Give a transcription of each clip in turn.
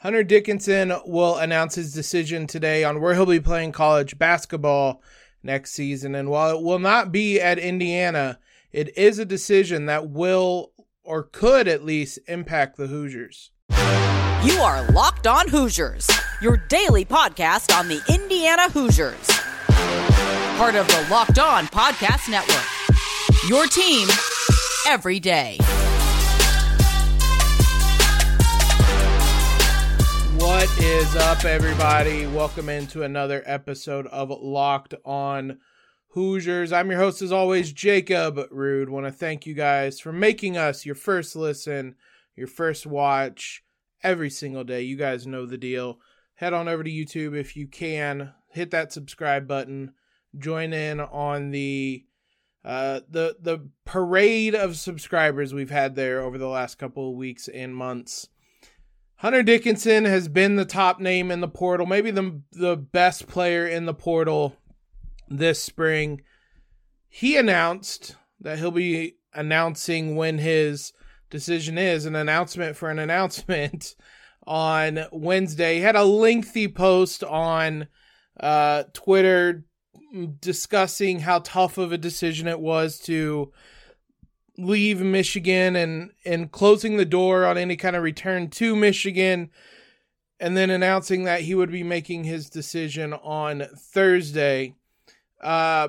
Hunter Dickinson will announce his decision today on where he'll be playing college basketball next season. And while it will not be at Indiana, it is a decision that will or could at least impact the Hoosiers. You are Locked On Hoosiers, your daily podcast on the Indiana Hoosiers. Part of the Locked On Podcast Network. Your team every day. What is up, everybody? Welcome into another episode of Locked On Hoosiers. I'm your host, as always, Jacob Rude. Want to thank you guys for making us your first listen, your first watch every single day. You guys know the deal. Head on over to YouTube if you can. Hit that subscribe button. Join in on the uh, the the parade of subscribers we've had there over the last couple of weeks and months. Hunter Dickinson has been the top name in the portal, maybe the the best player in the portal this spring. He announced that he'll be announcing when his decision is an announcement for an announcement on Wednesday. He had a lengthy post on uh, Twitter discussing how tough of a decision it was to leave Michigan and and closing the door on any kind of return to Michigan and then announcing that he would be making his decision on Thursday. Uh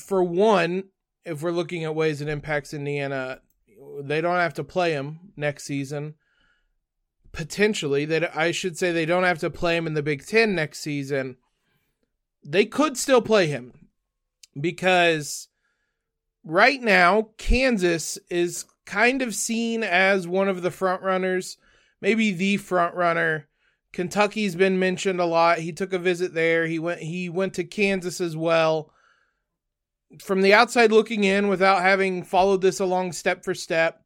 for one, if we're looking at ways it impacts Indiana, they don't have to play him next season. Potentially, that I should say they don't have to play him in the Big 10 next season. They could still play him because right now, Kansas is kind of seen as one of the front runners, maybe the front runner. Kentucky's been mentioned a lot. He took a visit there. He went he went to Kansas as well. From the outside looking in without having followed this along step for step,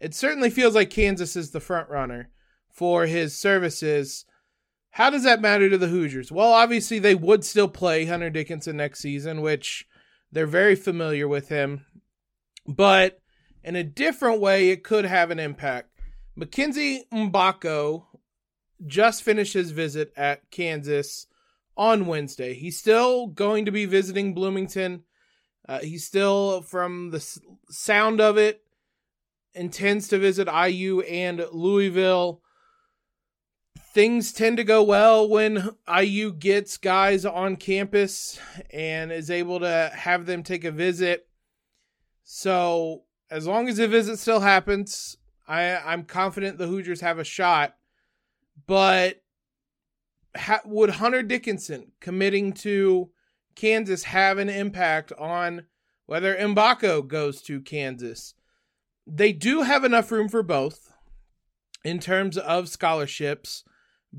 it certainly feels like Kansas is the front runner for his services. How does that matter to the Hoosiers? Well, obviously they would still play Hunter Dickinson next season, which they're very familiar with him. But in a different way, it could have an impact. Mackenzie Mgbako just finished his visit at Kansas on Wednesday. He's still going to be visiting Bloomington. Uh, he's still, from the sound of it, intends to visit IU and Louisville things tend to go well when IU gets guys on campus and is able to have them take a visit. So, as long as the visit still happens, I, I'm confident the Hoosiers have a shot. But ha- would Hunter Dickinson committing to Kansas have an impact on whether Mgbako goes to Kansas? They do have enough room for both in terms of scholarships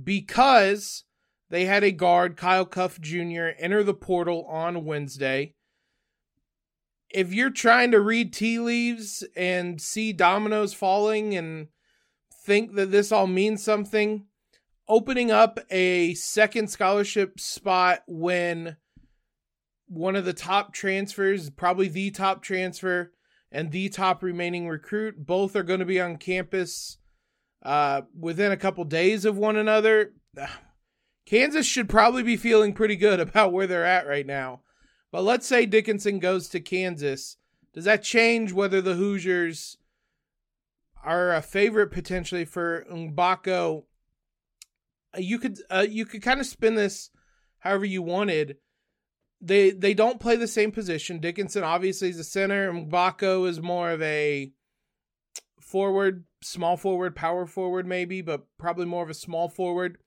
because they had a guard, Kyle Cuffe Jr., enter the portal on Wednesday. If you're trying to read tea leaves and see dominoes falling and think that this all means something, opening up a second scholarship spot when one of the top transfers, probably the top transfer, and the top remaining recruit, both are going to be on campus uh, within a couple days of one another. Kansas should probably be feeling pretty good about where they're at right now. But let's say Dickinson goes to Kansas. Does that change whether the Hoosiers are a favorite potentially for Mgbako? Uh, you could uh, you could kind of spin this however you wanted. They they don't play the same position. Dickinson obviously is a center. Mgbako is more of a forward, small forward, power forward, maybe, but probably more of a small forward.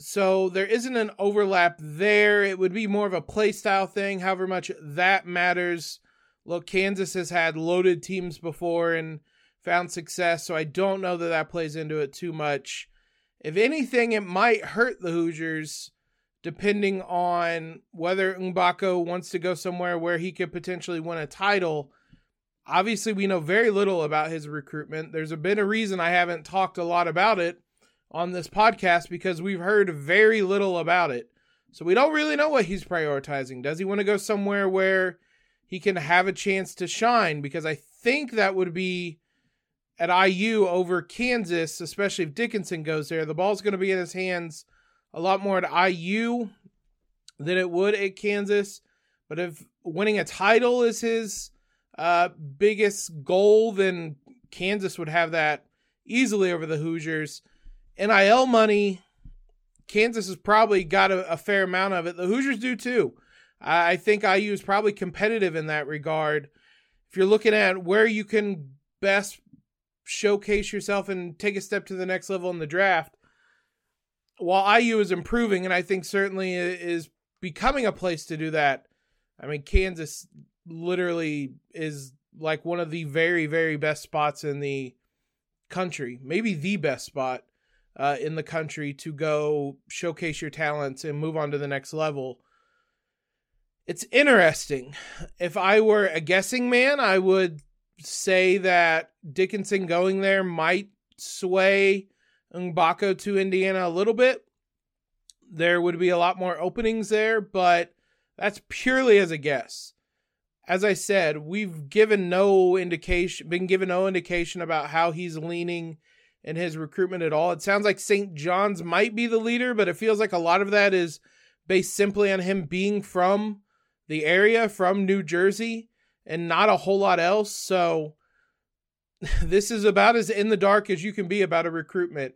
So there isn't an overlap there. It would be more of a play style thing, however much that matters. Look, Kansas has had loaded teams before and found success, so I don't know that that plays into it too much. If anything, it might hurt the Hoosiers depending on whether Mgbako wants to go somewhere where he could potentially win a title obviously we know very little about his recruitment. There's been a reason I haven't talked a lot about it on this podcast because we've heard very little about it. So we don't really know what he's prioritizing. Does he want to go somewhere where he can have a chance to shine? Because I think that would be at IU over Kansas, especially if Dickinson goes there. The ball's going to be in his hands a lot more at IU than it would at Kansas. But if winning a title is his uh, biggest goal, then Kansas would have that easily over the Hoosiers. NIL money, Kansas has probably got a, a fair amount of it. The Hoosiers do too. I think IU is probably competitive in that regard. If you're looking at where you can best showcase yourself and take a step to the next level in the draft, while IU is improving, and I think certainly is becoming a place to do that. I mean, Kansas literally is like one of the very, very best spots in the country, maybe the best spot uh, in the country to go showcase your talents and move on to the next level. It's interesting. If I were a guessing man, I would say that Dickinson going there might sway Mgbako to Indiana a little bit. There would be a lot more openings there, but that's purely as a guess. As I said, we've given no indication, been given no indication about how he's leaning in his recruitment at all. It sounds like St. John's might be the leader, but it feels like a lot of that is based simply on him being from the area, from New Jersey, and not a whole lot else. So this is about as in the dark as you can be about a recruitment.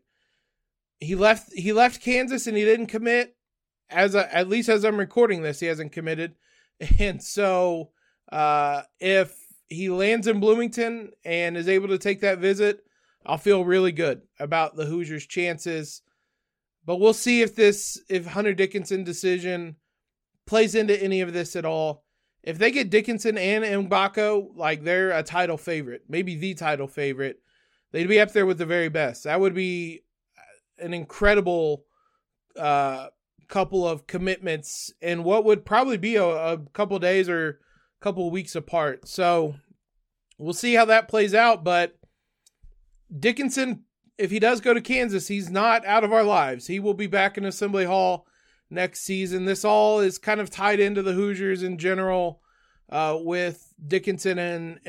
He left he left Kansas and he didn't commit. As a, at least as I'm recording this, he hasn't committed. And so uh, if he lands in Bloomington and is able to take that visit, I'll feel really good about the Hoosiers' chances. But we'll see if this if Hunter Dickinson decision plays into any of this at all. If they get Dickinson and Mgbako, like they're a title favorite, maybe the title favorite, they'd be up there with the very best. That would be an incredible uh, couple of commitments and what would probably be a, a couple days or couple weeks apart. So we'll see how that plays out. But Dickinson, if he does go to Kansas, he's not out of our lives. He will be back in Assembly Hall next season. This all is kind of tied into the Hoosiers in general uh, with Dickinson and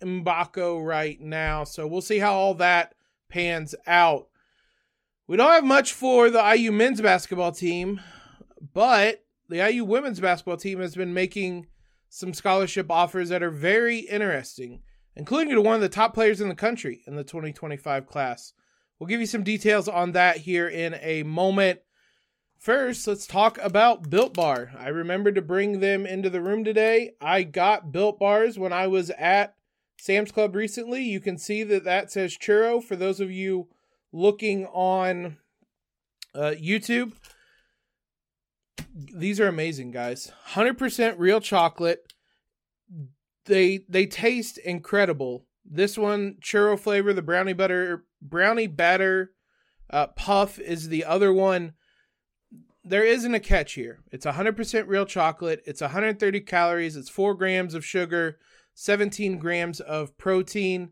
Mgbako right now. So we'll see how all that pans out. We don't have much for the IU men's basketball team, but the IU women's basketball team has been making some scholarship offers that are very interesting including to one of the top players in the country in the 2025 class. We'll give you some details on that here in a moment. First, let's talk about Built Bar. I remember to bring them into the room today. I got Built Bars when I was at Sam's Club recently. You can see that that says churro for those of you looking on uh, YouTube. These are amazing, guys. 100% real chocolate they they taste incredible. This one churro flavor, the brownie butter brownie batter uh, puff is the other one. There isn't a catch here. It's 100% real chocolate. It's 130 calories. It's four grams of sugar, 17 grams of protein.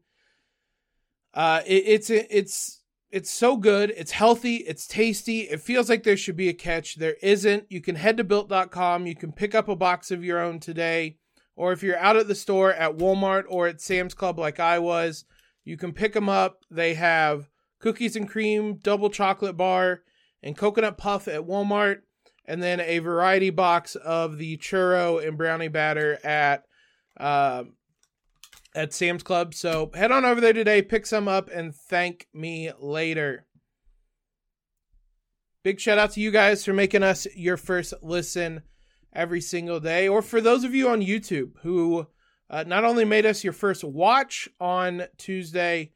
Uh, it, it's it's it's so good. It's healthy. It's tasty. It feels like there should be a catch. There isn't. You can head to built.com. You can pick up a box of your own today or if you're out at the store at Walmart or at Sam's Club like I was, you can pick them up. They have cookies and cream, double chocolate bar, and coconut puff at Walmart, and then a variety box of the churro and brownie batter at uh, at Sam's Club. So head on over there today, pick some up, and thank me later. Big shout out to you guys for making us your first listen every single day. Or for those of you on YouTube who uh, not only made us your first watch on Tuesday,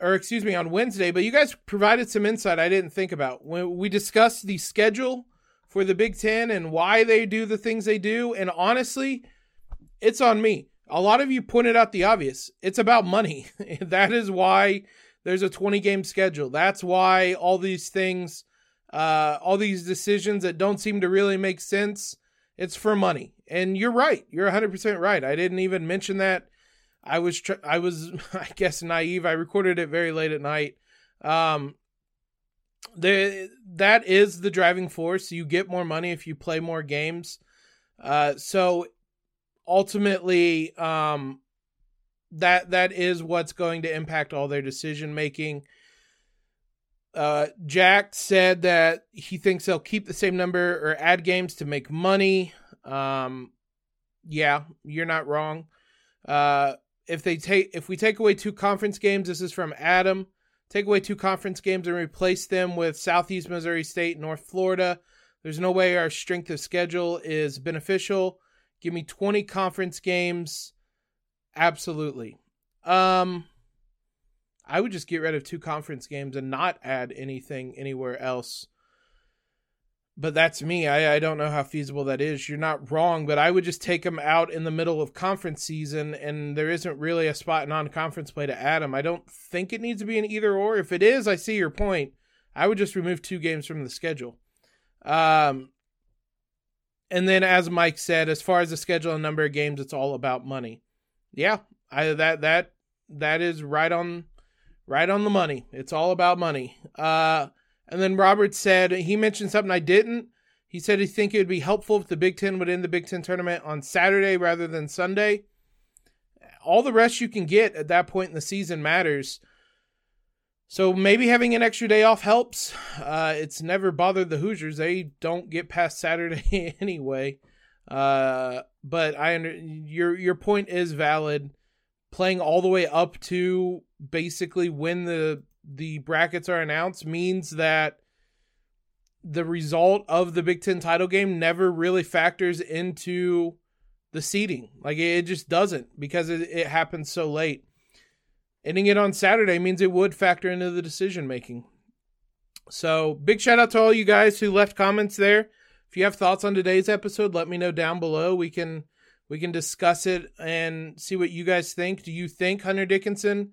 or excuse me, on Wednesday, but you guys provided some insight I didn't think about. When we discussed the schedule for the Big Ten and why they do the things they do, and honestly, it's on me. A lot of you pointed out the obvious. It's about money. that is why there's a 20 game schedule. That's why all these things uh, all these decisions that don't seem to really make sense. It's for money, and you're right. You're 100 percent right. I didn't even mention that. I was tr- I was I guess naive. I recorded it very late at night. Um, the that is the driving force. You get more money if you play more games. Uh, so ultimately, um, that that is what's going to impact all their decision making. Uh, Jack said that he thinks they'll keep the same number or add games to make money. Um, yeah, you're not wrong. Uh, if they take if we take away two conference games, this is from Adam. Take away two conference games and replace them with Southeast Missouri State, North Florida. There's no way our strength of schedule is beneficial. Give me 20 conference games. Absolutely. Um I would just get rid of two conference games and not add anything anywhere else. But that's me. I, I don't know how feasible that is. You're not wrong, but I would just take them out in the middle of conference season, and there isn't really a spot in non conference play to add them. I don't think it needs to be an either or. If it is, I see your point. I would just remove two games from the schedule. Um, and then, as Mike said, as far as the schedule and number of games, it's all about money. Yeah, I that that that is right on right on the money. It's all about money. Uh, and then Robert said he mentioned something I didn't. He said he think it would be helpful if the Big Ten would end the Big Ten tournament on Saturday rather than Sunday. All the rest you can get at that point in the season matters. So maybe having an extra day off helps. Uh, it's never bothered the Hoosiers; they don't get past Saturday anyway. Uh, but I under your your point is valid. Playing all the way up to basically when the the brackets are announced means that the result of the Big Ten title game never really factors into the seeding. Like it just doesn't because it, it happens so late. Ending it on Saturday means it would factor into the decision making. So big shout out to all you guys who left comments there. If you have thoughts on today's episode, let me know down below. We can we can discuss it and see what you guys think. Do you think Hunter Dickinson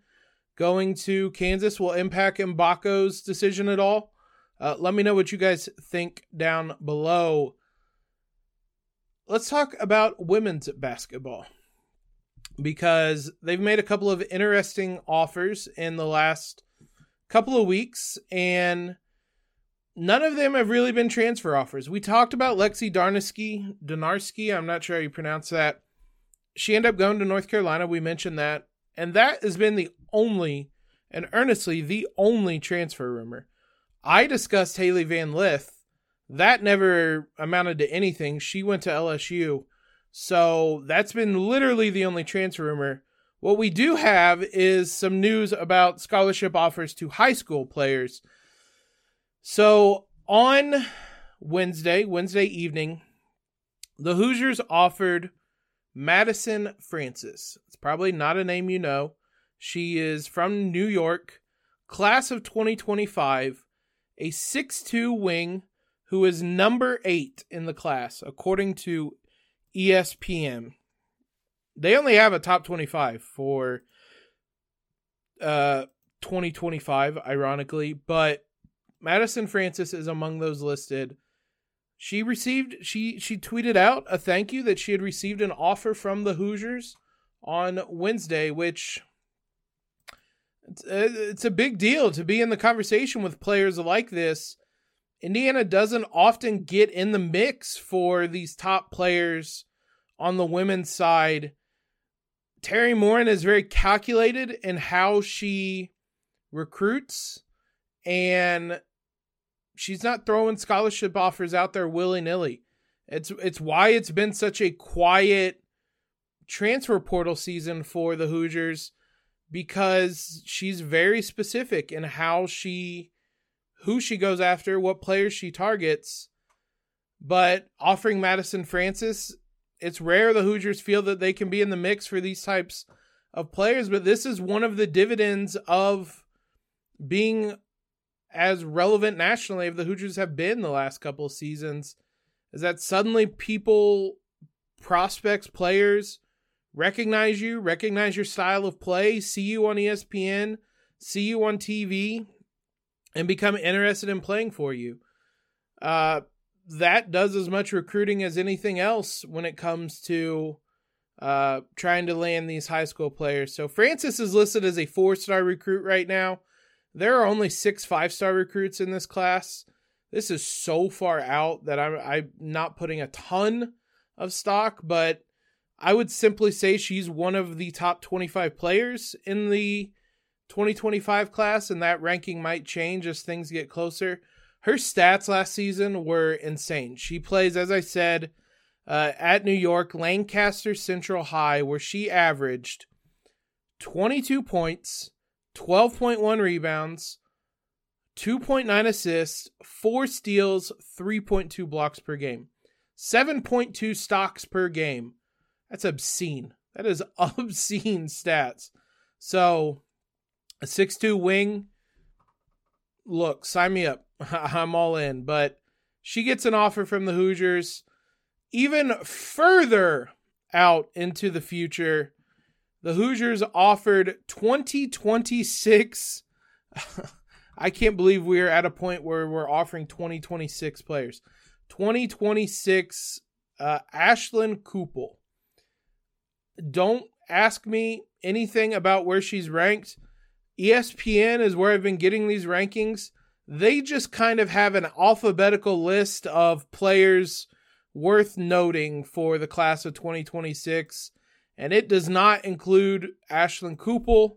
going to Kansas will impact Mgbako's decision at all? Uh, let me know what you guys think down below. Let's talk about women's basketball because they've made a couple of interesting offers in the last couple of weeks, and none of them have really been transfer offers. We talked about Lexi Darnowski, Donarski, I'm not sure how you pronounce that. She ended up going to North Carolina. We mentioned that. And that has been the only, and earnestly, the only transfer rumor. I discussed Haley Van Lith. That never amounted to anything. She went to LSU. So that's been literally the only transfer rumor. What we do have is some news about scholarship offers to high school players. So on Wednesday, Wednesday evening, the Hoosiers offered Madison Francis. It's probably not a name you know. She is from New York, class of 2025, a six-two wing who is number 8 in the class according to ESPN. They only have a top 25 for uh 2025 ironically, but Madison Francis is among those listed she received she she tweeted out a thank you that she had received an offer from the Hoosiers on Wednesday, which it's a, it's a big deal to be in the conversation with players like this. Indiana doesn't often get in the mix for these top players on the women's side. Teri Moren is very calculated in how she recruits and she's not throwing scholarship offers out there willy nilly. It's it's why it's been such a quiet transfer portal season for the Hoosiers because she's very specific in how she who she goes after, what players she targets. But offering Madison Francis, it's rare the Hoosiers feel that they can be in the mix for these types of players, but this is one of the dividends of being as relevant nationally of the Hoosiers have been the last couple of seasons is that suddenly people, prospects, players recognize you, recognize your style of play, see you on ESPN, see you on TV, and become interested in playing for you. Uh, that does as much recruiting as anything else when it comes to uh, trying to land these high school players. So Francis is listed as a four star recruit right now. There are only six five star recruits in this class. This is so far out that I'm I'm not putting a ton of stock, but I would simply say she's one of the top 25 players in the 2025 class, and that ranking might change as things get closer. Her stats last season were insane. She plays, as I said, uh, at New York, Lancaster Central High, where she averaged 22 points, 12.1 rebounds, 2.9 assists, 4 steals, 3.2 blocks per game, 7.2 stocks per game. That's obscene. That is obscene stats. So, a 6'2 wing, look, sign me up. I'm all in. But she gets an offer from the Hoosiers even further out into the future. The Hoosiers offered 2026. I can't believe we're at a point where we're offering 2026 players. 2026 uh, Ashlyn Cooper. Don't ask me anything about where she's ranked. ESPN is where I've been getting these rankings. They just kind of have an alphabetical list of players worth noting for the class of 2026, and it does not include Ashlyn Cooper.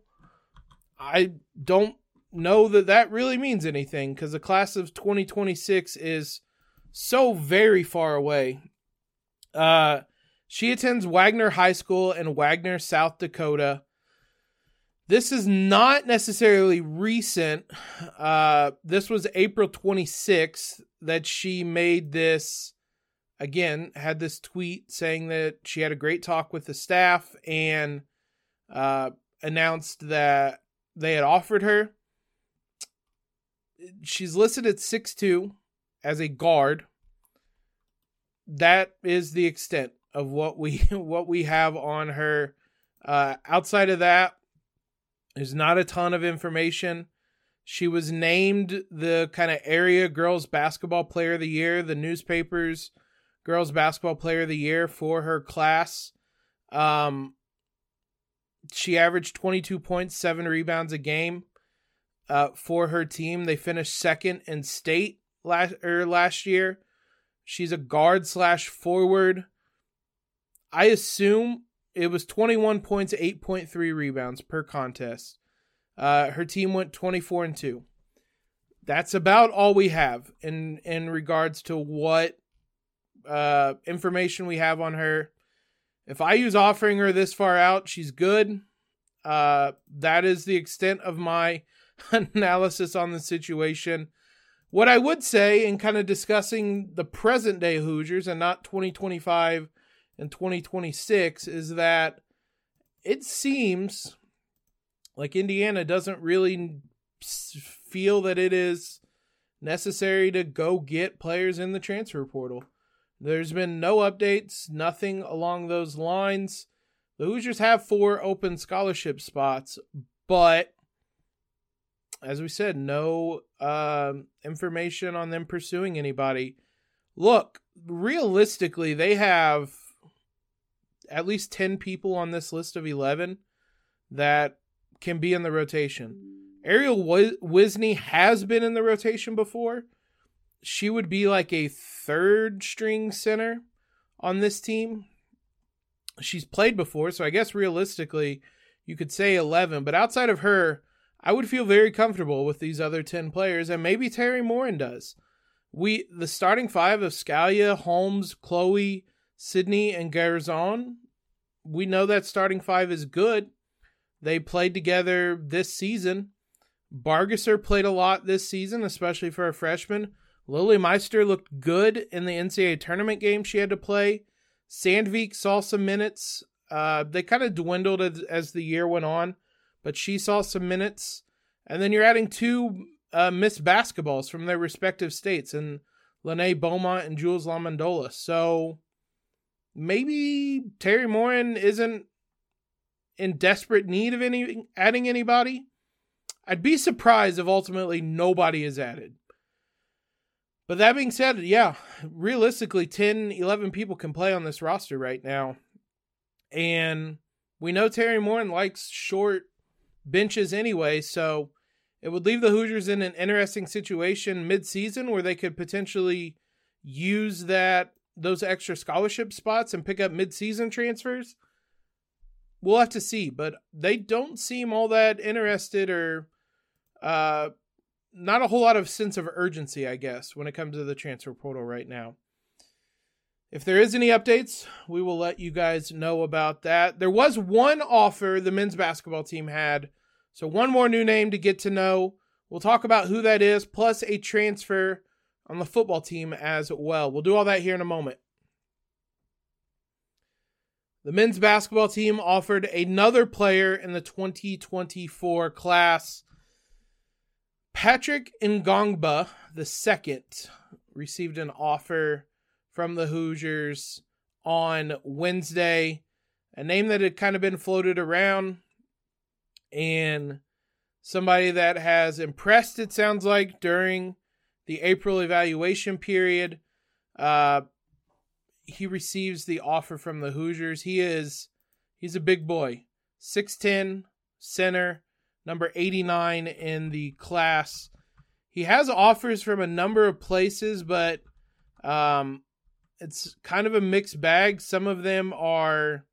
I don't know that that really means anything because the class of 2026 is so very far away. Uh, she attends Wagner High School in Wagner, South Dakota. This is not necessarily recent. Uh, this was April 26th that she made this, again, had this tweet saying that she had a great talk with the staff and uh, announced that they had offered her. She's listed at six two as a guard. That is the extent of what we what we have on her. Uh, outside of that, there's not a ton of information. She was named the kind of area girls basketball player of the year, the newspapers girls basketball player of the year for her class. Um, she averaged 22 points, seven rebounds a game uh, for her team. They finished second in state last or er, last year. She's a guard slash forward. I assume it was 21 points, 8.3 rebounds per contest. Uh, her team went 24 and 2. That's about all we have in in regards to what uh, information we have on her. If I use offering her this far out, she's good. Uh, that is the extent of my analysis on the situation. What I would say, in kind of discussing the present day Hoosiers and not 2025 in 2026 is that it seems like Indiana doesn't really feel that it is necessary to go get players in the transfer portal. There's been no updates, nothing along those lines. The Hoosiers have four open scholarship spots, but as we said, no uh, information on them pursuing anybody. Look, realistically, they have at least 10 people on this list of 11 that can be in the rotation. Arielle Wisne has been in the rotation before. She would be like a third string center on this team. She's played before, so I guess realistically you could say 11, but outside of her, I would feel very comfortable with these other 10 players and maybe Teri Moren does. We the starting five of Scalia, Holmes, Chloe, Sydney and Garzon, we know that starting five is good. They played together this season. Bargesser played a lot this season, especially for a freshman. Lilly Meister looked good in the NCAA tournament game she had to play. Sandvik saw some minutes. Uh, they kind of dwindled as, as, the year went on, but she saw some minutes. And then you're adding two uh, Miss Basketballs from their respective states, and Lenée Beaumont and Jules LaMendola. So maybe Teri Moren isn't in desperate need of any adding anybody. I'd be surprised if ultimately nobody is added. But that being said, yeah, realistically 10, 11 people can play on this roster right now. And we know Teri Moren likes short benches anyway, so it would leave the Hoosiers in an interesting situation mid-season where they could potentially use that those extra scholarship spots and pick up midseason transfers? We'll have to see, but they don't seem all that interested or uh not a whole lot of sense of urgency, I guess, when it comes to the transfer portal right now. If there is any updates, we will let you guys know about that. There was one offer the men's basketball team had. So, one more new name to get to know. We'll talk about who that is, plus a transfer on the football team as well. We'll do all that here in a moment. The men's basketball team offered another player in the 2024 class. Patrick Ngongba the second received an offer from the Hoosiers on Wednesday, a name that had kind of been floated around and somebody that has impressed it sounds like during the April evaluation period. Uh, he receives the offer from the Hoosiers. He is he's a big boy. 6'10 center, number 89 in the class. He has offers from a number of places, but um it's kind of a mixed bag. Some of them are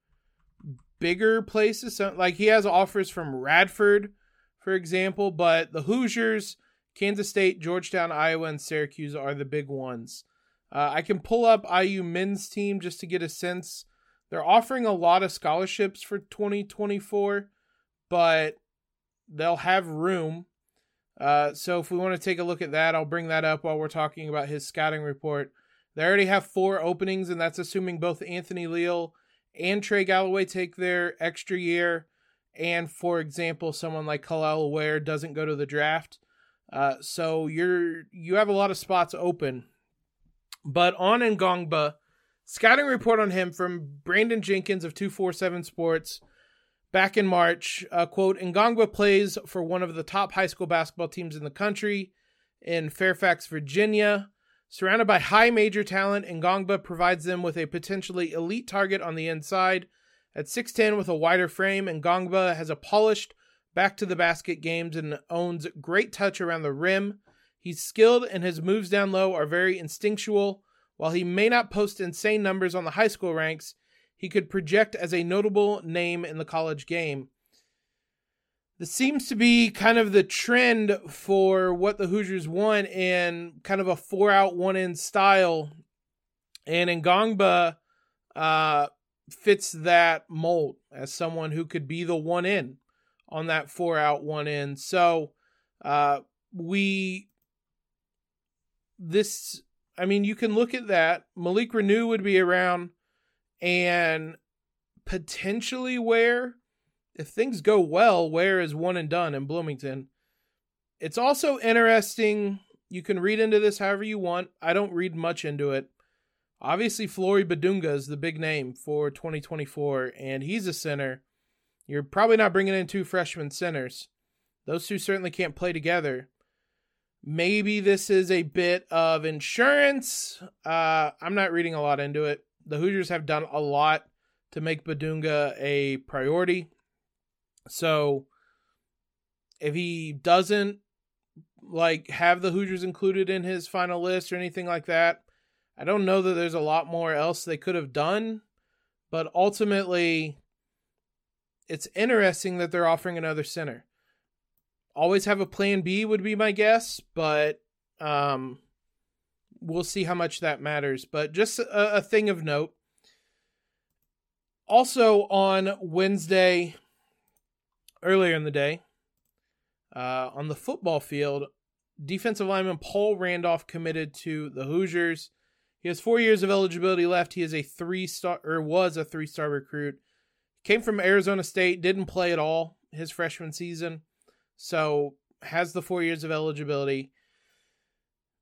bigger places. So, like he has offers from Radford, for example, but the Hoosiers, Kansas State, Georgetown, Iowa, and Syracuse are the big ones. Uh, I can pull up IU men's team just to get a sense. They're offering a lot of scholarships for 2024, but they'll have room. Uh, so if we want to take a look at that, I'll bring that up while we're talking about his scouting report. They already have four openings, and that's assuming both Anthony Leal and Trey Galloway take their extra year. And for example, someone like Kel'el Ware doesn't go to the draft. Uh, so you're you have a lot of spots open but on Ngongba, scouting report on him from Brandon Jenkins of 247 Sports back in March. Uh, quote Ngongba plays for one of the top high school basketball teams in the country in Fairfax, Virginia. Surrounded by high major talent, Ngongba provides them with a potentially elite target on the inside. At 6'10 with a wider frame, Ngongba has a polished back to the basket games and owns great touch around the rim. He's skilled and his moves down low are very instinctual. While he may not post insane numbers on the high school ranks, he could project as a notable name in the college game. This seems to be kind of the trend for what the Hoosiers want in kind of a four out, one in style. And Ngongba uh, fits that mold as someone who could be the one in on that four out, one in. So uh, we this I mean, you can look at that. Malik Reneau would be around and potentially where, if things go well, where is one and done in Bloomington. It's also interesting. You can read into this however you want. I don't read much into it. Obviously, Flory Bidunga is the big name for 2024, and he's a center. You're probably not bringing in two freshman centers. Those two certainly can't play together. Maybe this is a bit of insurance. Uh, I'm not reading a lot into it. The Hoosiers have done a lot to make Bidunga a priority. So if he doesn't like have the Hoosiers included in his final list or anything like that, I don't know that there's a lot more else they could have done. But ultimately, it's interesting that they're offering another center always have a plan B would be my guess, but um we'll see how much that matters. But just a, a thing of note. Also on Wednesday, earlier in the day, uh, on the football field, defensive lineman Paul Randolph committed to the Hoosiers. He has four years of eligibility left. He is a three star or was a three star recruit. Came from Arizona State, didn't play at all his freshman season. So has the four years of eligibility.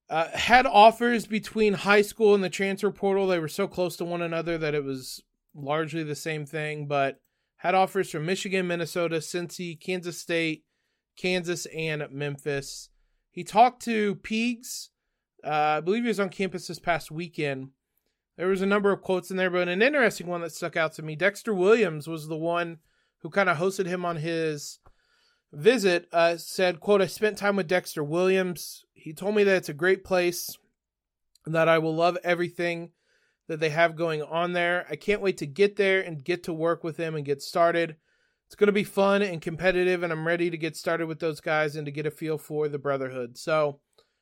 Uh, had offers between high school and the transfer portal. They were so close to one another that it was largely the same thing, but had offers from Michigan, Minnesota, Cincy, Kansas State, Kansas, and Memphis. He talked to Peegs. Uh, I believe he was on campus this past weekend. There was a number of quotes in there, but an interesting one that stuck out to me. Dexter Williams was the one who kind of hosted him on his visit uh, said, quote, I spent time with Dexter Williams. He told me that it's a great place and that I will love everything that they have going on there. I can't wait to get there and get to work with them and get started. It's going to be fun and competitive, and I'm ready to get started with those guys and to get a feel for the Brotherhood. So,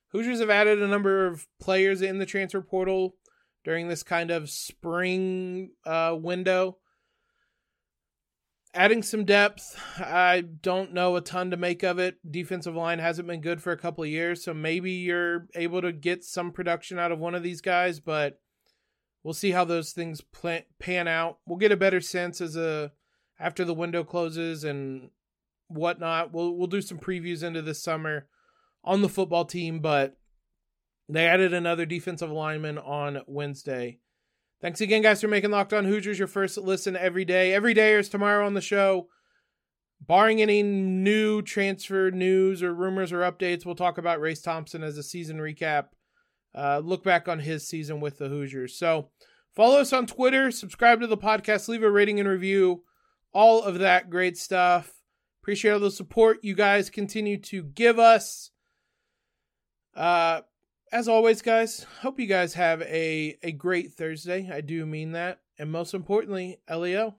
Hoosiers have added a number of players in the transfer portal during this kind of spring uh, window. Adding some depth. I don't know a ton to make of it. Defensive line hasn't been good for a couple of years, so maybe you're able to get some production out of one of these guys, but we'll see how those things pan out. We'll get a better sense as a after the window closes and whatnot. We'll we'll do some previews into this summer on the football team, but they added another defensive lineman on Wednesday. Thanks again, guys, for making Locked On Hoosiers your first listen every day. Every day is tomorrow on the show. Barring any new transfer news or rumors or updates, we'll talk about Race Thompson as a season recap. Uh, look back on his season with the Hoosiers. So follow us on Twitter, subscribe to the podcast, leave a rating and review, all of that great stuff. Appreciate all the support you guys continue to give us. Uh, as always, guys, hope you guys have a, a great Thursday. I do mean that. And most importantly, LEO.